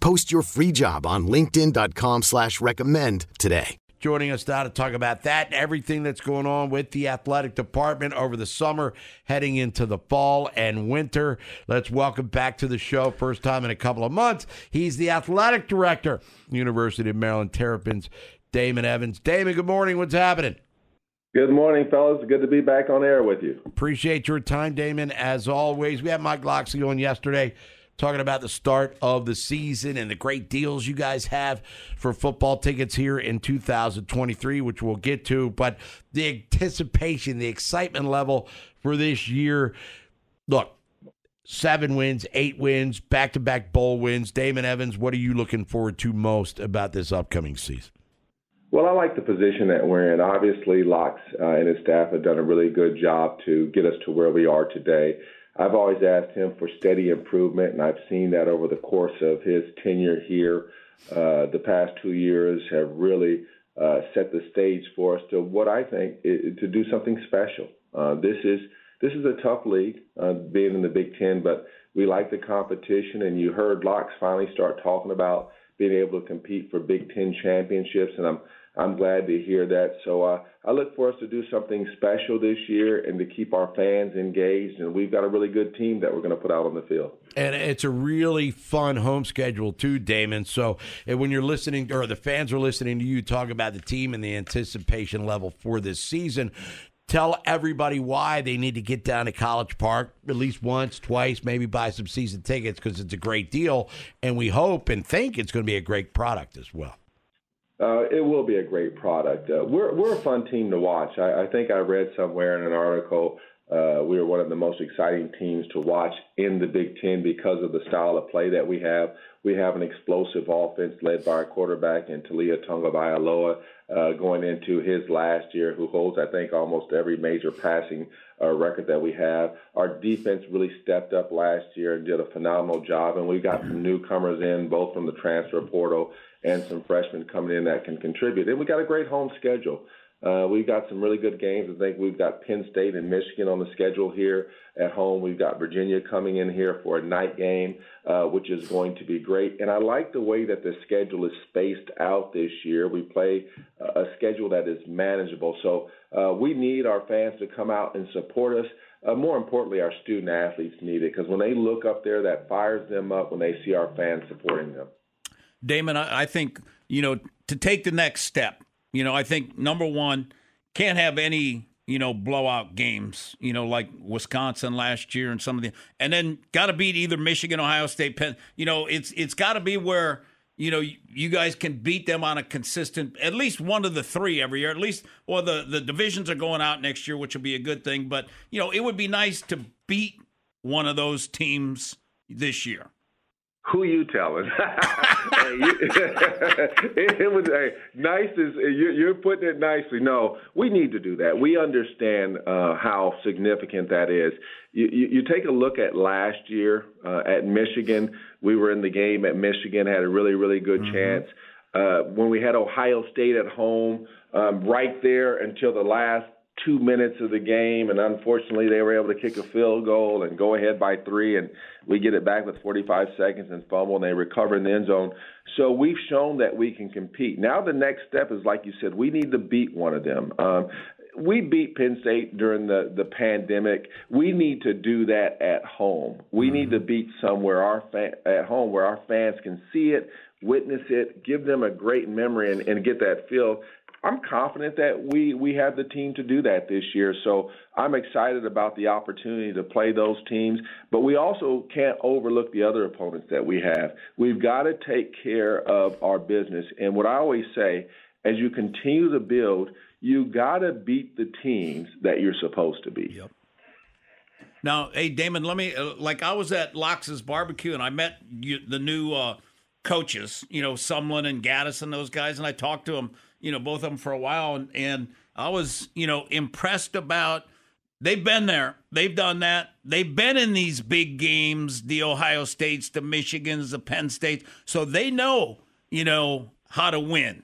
Post your free job on linkedin.com slash recommend today. Joining us now to talk about that and everything that's going on with the athletic department over the summer, heading into the fall and winter. Let's welcome back to the show, first time in a couple of months. He's the athletic director, University of Maryland Terrapins, Damon Evans. Damon, good morning. What's happening? Good morning, fellas. Good to be back on air with you. Appreciate your time, Damon, as always. We had Mike Locksley on yesterday talking about the start of the season and the great deals you guys have for football tickets here in 2023, which we'll get to. But the anticipation, the excitement level for this year look, seven wins, eight wins, back to back bowl wins. Damon Evans, what are you looking forward to most about this upcoming season? Well, I like the position that we're in. Obviously, Locks uh, and his staff have done a really good job to get us to where we are today. I've always asked him for steady improvement, and I've seen that over the course of his tenure here. Uh, the past two years have really uh, set the stage for us to what I think is, to do something special. Uh, this is this is a tough league, uh, being in the Big Ten, but we like the competition. And you heard Locks finally start talking about being able to compete for Big Ten championships, and I'm I'm glad to hear that. So uh, I look for us to do something special this year and to keep our fans engaged. And we've got a really good team that we're going to put out on the field. And it's a really fun home schedule too, Damon. So when you're listening, or the fans are listening to you talk about the team and the anticipation level for this season, tell everybody why they need to get down to College Park at least once, twice, maybe buy some season tickets because it's a great deal. And we hope and think it's going to be a great product as well. Uh, it will be a great product. Uh, we're we're a fun team to watch. I, I think I read somewhere in an article uh, we are one of the most exciting teams to watch in the Big Ten because of the style of play that we have. We have an explosive offense led by our quarterback and Taulia Tagovailoa uh, going into his last year, who holds, I think, almost every major passing uh, record that we have. Our defense really stepped up last year and did a phenomenal job, and we've got some newcomers in, both from the transfer portal and some freshmen coming in that can contribute. And we got a great home schedule. Uh, we've got some really good games. I think we've got Penn State and Michigan on the schedule here at home. We've got Virginia coming in here for a night game, uh, which is going to be great. And I like the way that the schedule is spaced out this year. We play a schedule that is manageable. So uh, we need our fans to come out and support us. Uh, more importantly, our student athletes need it because when they look up there, that fires them up when they see our fans supporting them. Damon, I think, you know, to take the next step, you know, I think number one, can't have any, you know, blowout games, you know, like Wisconsin last year and some of the, and then got to beat either Michigan, Ohio State, Penn. You know, it's it's got to be where you know you guys can beat them on a consistent, at least one of the three every year. At least, or the the divisions are going out next year, which will be a good thing. But you know, it would be nice to beat one of those teams this year. Who you telling? it was hey, nice. Is you're putting it nicely. No, we need to do that. We understand uh, how significant that is. You, you, you, take a look at last year uh, at Michigan. We were in the game at Michigan, had a really really good mm-hmm. chance. Uh, when we had Ohio State at home, um, right there until the last two minutes of the game, and unfortunately, they were able to kick a field goal and go ahead by three, and we get it back with 45 seconds and fumble, and they recover in the end zone. So we've shown that we can compete. Now the next step is, like you said, we need to beat one of them. Um, we beat Penn State during the, the pandemic. We need to do that at home. We need to beat somewhere our at home where our fans can see it, witness it, give them a great memory, and, and get that feel I'm confident that we we have the team to do that this year. So I'm excited about the opportunity to play those teams, but we also can't overlook the other opponents that we have. We've got to take care of our business. And what I always say, as you continue to build, you got to beat the teams that you're supposed to beat. Yep. Now, hey Damon, let me uh, like I was at Locks's barbecue and I met you, the new uh, coaches, you know, Sumlin and Gattis and those guys, and I talked to them, you know, both of them for a while, and, and I was, you know, impressed about. They've been there. They've done that. They've been in these big games, the Ohio States, the Michigans, the Penn States. So they know, you know, how to win.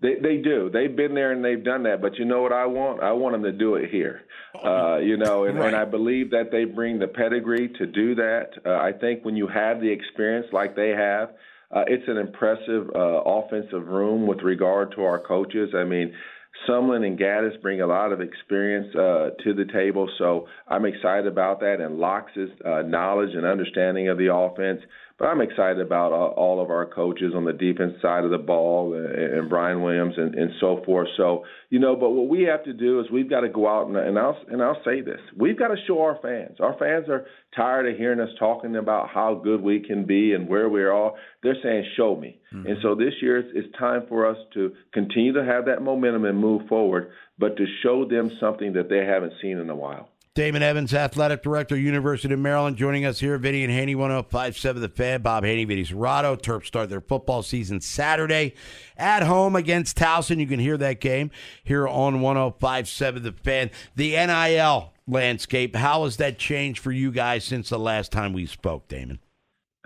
They they do. They've been there and they've done that. But you know what I want? I want them to do it here. Uh, you know, and, Right. and I believe that they bring the pedigree to do that. Uh, I think when you have the experience like they have, uh, it's an impressive uh, offensive room with regard to our coaches. I mean, Sumlin and Gattis bring a lot of experience uh, to the table, so I'm excited about that. And Locks's uh, knowledge and understanding of the offense. But I'm excited about uh, all of our coaches on the defense side of the ball and, and Brian Williams and, and so forth. So you know, but what we have to do is we've got to go out and, and I'll and I'll say this: we've got to show our fans. Our fans are tired of hearing us talking about how good we can be and where we are. All. They're saying, "Show me." And so this year it's, it's time for us to continue to have that momentum and move forward, but to show them something that they haven't seen in a while. Damon Evans, Athletic Director, University of Maryland, joining us here. Vinny and Haynie, 1057 The Fan. Bob Haynie, Vinny Cerrato. Terps start their football season Saturday at home against Towson. You can hear that game here on 1057 The Fan. The NIL landscape, how has that changed for you guys since the last time we spoke, Damon?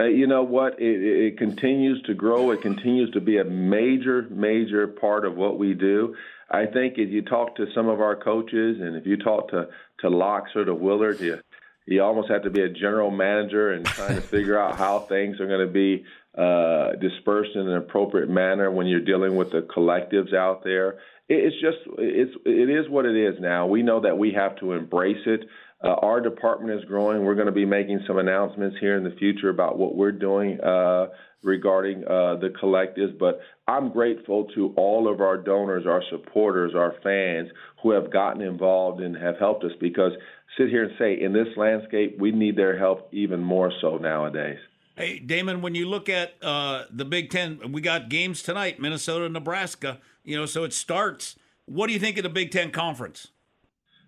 You know what? It it continues to grow. It continues to be a major, major part of what we do. I think if you talk to some of our coaches, and if you talk to to Locks or to Willard, you you almost have to be a general manager and trying to figure out how things are going to be uh, dispersed in an appropriate manner when you're dealing with the collectives out there. It, it's just it's it is what it is now. We know that we have to embrace it. Uh, our department is growing. We're going to be making some announcements here in the future about what we're doing uh, regarding uh, the collectives. But I'm grateful to all of our donors, our supporters, our fans who have gotten involved and have helped us because sit here and say in this landscape, we need their help even more so nowadays. Hey, Damon, when you look at uh, the Big Ten, we got games tonight, Minnesota, Nebraska. You know, so it starts. What do you think of the Big Ten conference?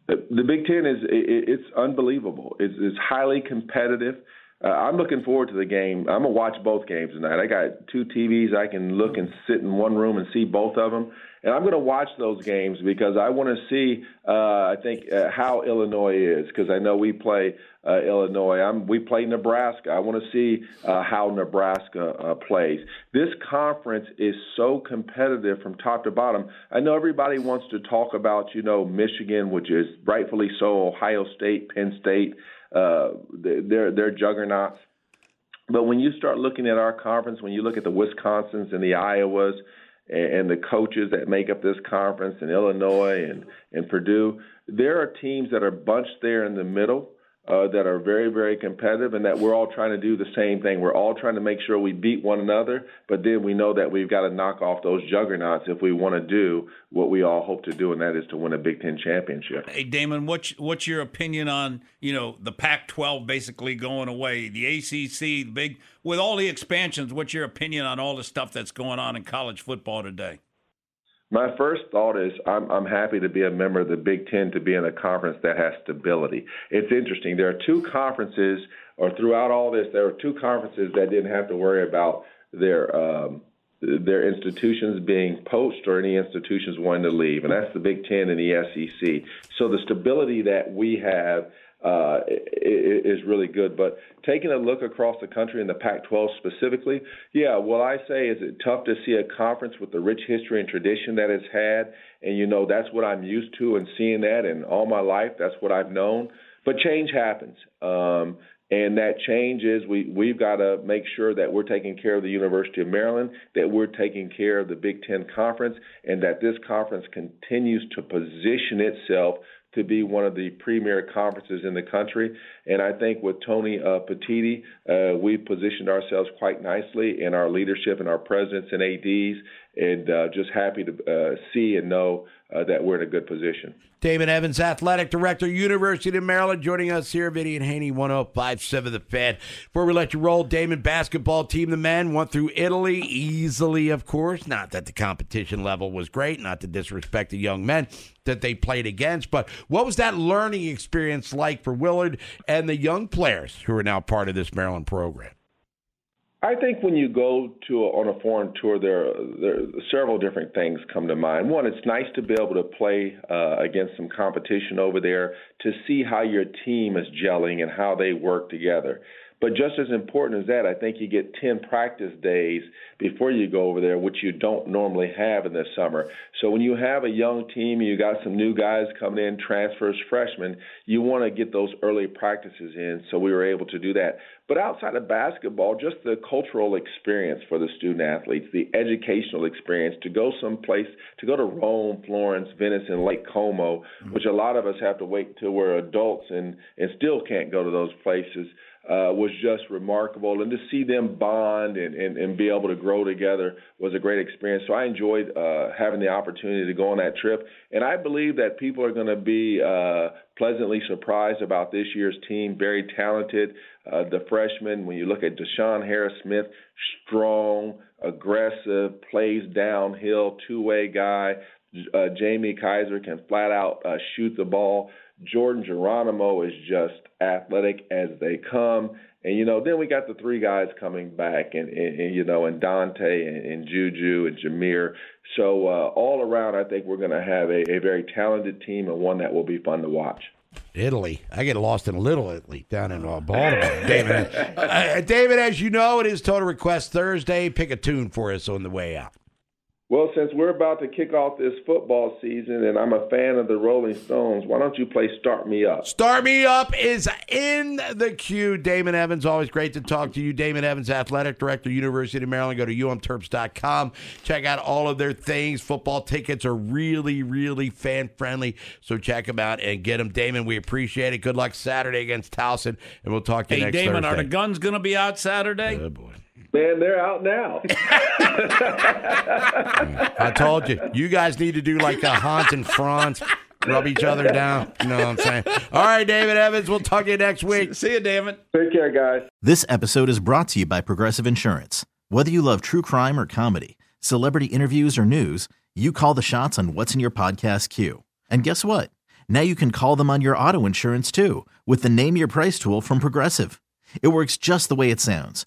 The, Big Ten is it, it's unbelievable. It's, it's highly competitive. Uh, I'm looking forward to the game. I'm gonna watch both games tonight. I got two TVs. I can look and sit in one room and see both of them, and I'm gonna watch those games because I want to see. Uh, I think uh, how Illinois is because I know we play uh, Illinois. I'm, we play Nebraska. I want to see uh, how Nebraska uh, plays. This conference is so competitive from top to bottom. I know everybody wants to talk about, you know, Michigan, which is rightfully so, Ohio State, Penn State. Uh, they're they're juggernauts. But when you start looking at our conference, when you look at the Wisconsins and the Iowas and, and the coaches that make up this conference, and Illinois and and Purdue, there are teams that are bunched there in the middle uh, that are very, very competitive, and that we're all trying to do the same thing. We're all trying to make sure we beat one another, but then we know that we've got to knock off those juggernauts if we want to do what we all hope to do, and that is to win a Big Ten championship. Hey, Damon, what's what's your opinion on you know the Pac-12 basically going away, the ACC, the big with all the expansions? What's your opinion on all the stuff that's going on in college football today? My first thought is I'm, I'm happy to be a member of the Big Ten to be in a conference that has stability. It's interesting. There are two conferences, or throughout all this, there are two conferences that didn't have to worry about their um, their institutions being poached or any institutions wanting to leave, and that's the Big Ten and the SEC. So the stability that we have uh, is really good. But taking a look across the country in the Pac-12 specifically, yeah, what I say is it tough to see a conference with the rich history and tradition that it's had, and you know that's what I'm used to and seeing that, and all my life that's what I've known. But change happens. Um, and that change is we, we've got to make sure that we're taking care of the University of Maryland, that we're taking care of the Big Ten Conference, and that this conference continues to position itself to be one of the premier conferences in the country. And I think with Tony uh, Petitti, uh, we've positioned ourselves quite nicely in our leadership and our presidents and ADs, and uh, just happy to uh, see and know uh, that we're in a good position. Damon Evans, Athletic Director, University of Maryland, joining us here, Vinny and Haynie, 1057 The Fan. Before we let you roll, Damon basketball team, the men, went through Italy easily, of course. Not that the competition level was great, not to disrespect the young men that they played against, but what was that learning experience like for Willard and the young players who are now part of this Maryland program? I think when you go to a, on a foreign tour, there, there several different things come to mind. One, it's nice to be able to play uh, against some competition over there to see how your team is gelling and how they work together. But just as important as that, I think you get 10 practice days before you go over there, which you don't normally have in the summer. So when you have a young team, you got some new guys coming in, transfers, freshmen, you want to get those early practices in. So we were able to do that. But outside of basketball, just the cultural experience for the student athletes, the educational experience to go someplace, to go to Rome, Florence, Venice, and Lake Como, which a lot of us have to wait till we're adults and, and still can't go to those places uh, was just remarkable. And to see them bond and, and, and be able to grow together was a great experience. So I enjoyed uh, having the opportunity to go on that trip. And I believe that people are going to be uh, pleasantly surprised about this year's team. Very talented. Uh, the freshmen, when you look at DeShawn Harris Smith, strong, aggressive, plays downhill, two way guy. Uh, Jamie Kaiser can flat out uh, shoot the ball. Jordan Geronimo is just athletic as they come. And you know, then we got the three guys coming back, and, and, and you know, and Donta and, and Juju and Jahmir. So uh, all around, I think we're going to have a, a very talented team and one that will be fun to watch. Italy. I get lost in Little Italy down in uh, Baltimore. David, uh, David, as you know, it is Total Request Thursday. Pick a tune for us on the way out. Well, since we're about to kick off this football season and I'm a fan of the Rolling Stones, why don't you play Start Me Up? Start Me Up is in the queue. Damon Evans, always great to talk to you. Damon Evans, Athletic Director, University of Maryland. Go to umterps.com. Check out all of their things. Football tickets are really, really fan friendly. So check them out and get them. Damon, we appreciate it. Good luck Saturday against Towson, and we'll talk to you hey, next Damon, Thursday. are the guns going to be out Saturday? Good boy. Man, they're out now. I told you. You guys need to do like a Hans and Franz. Rub each other down. You know what I'm saying? All right, David Evans. We'll talk to you next week. See you, David. Take care, guys. This episode is brought to you by Progressive Insurance. Whether you love true crime or comedy, celebrity interviews or news, you call the shots on what's in your podcast queue. And guess what? Now you can call them on your auto insurance too with the Name Your Price tool from Progressive. It works just the way it sounds.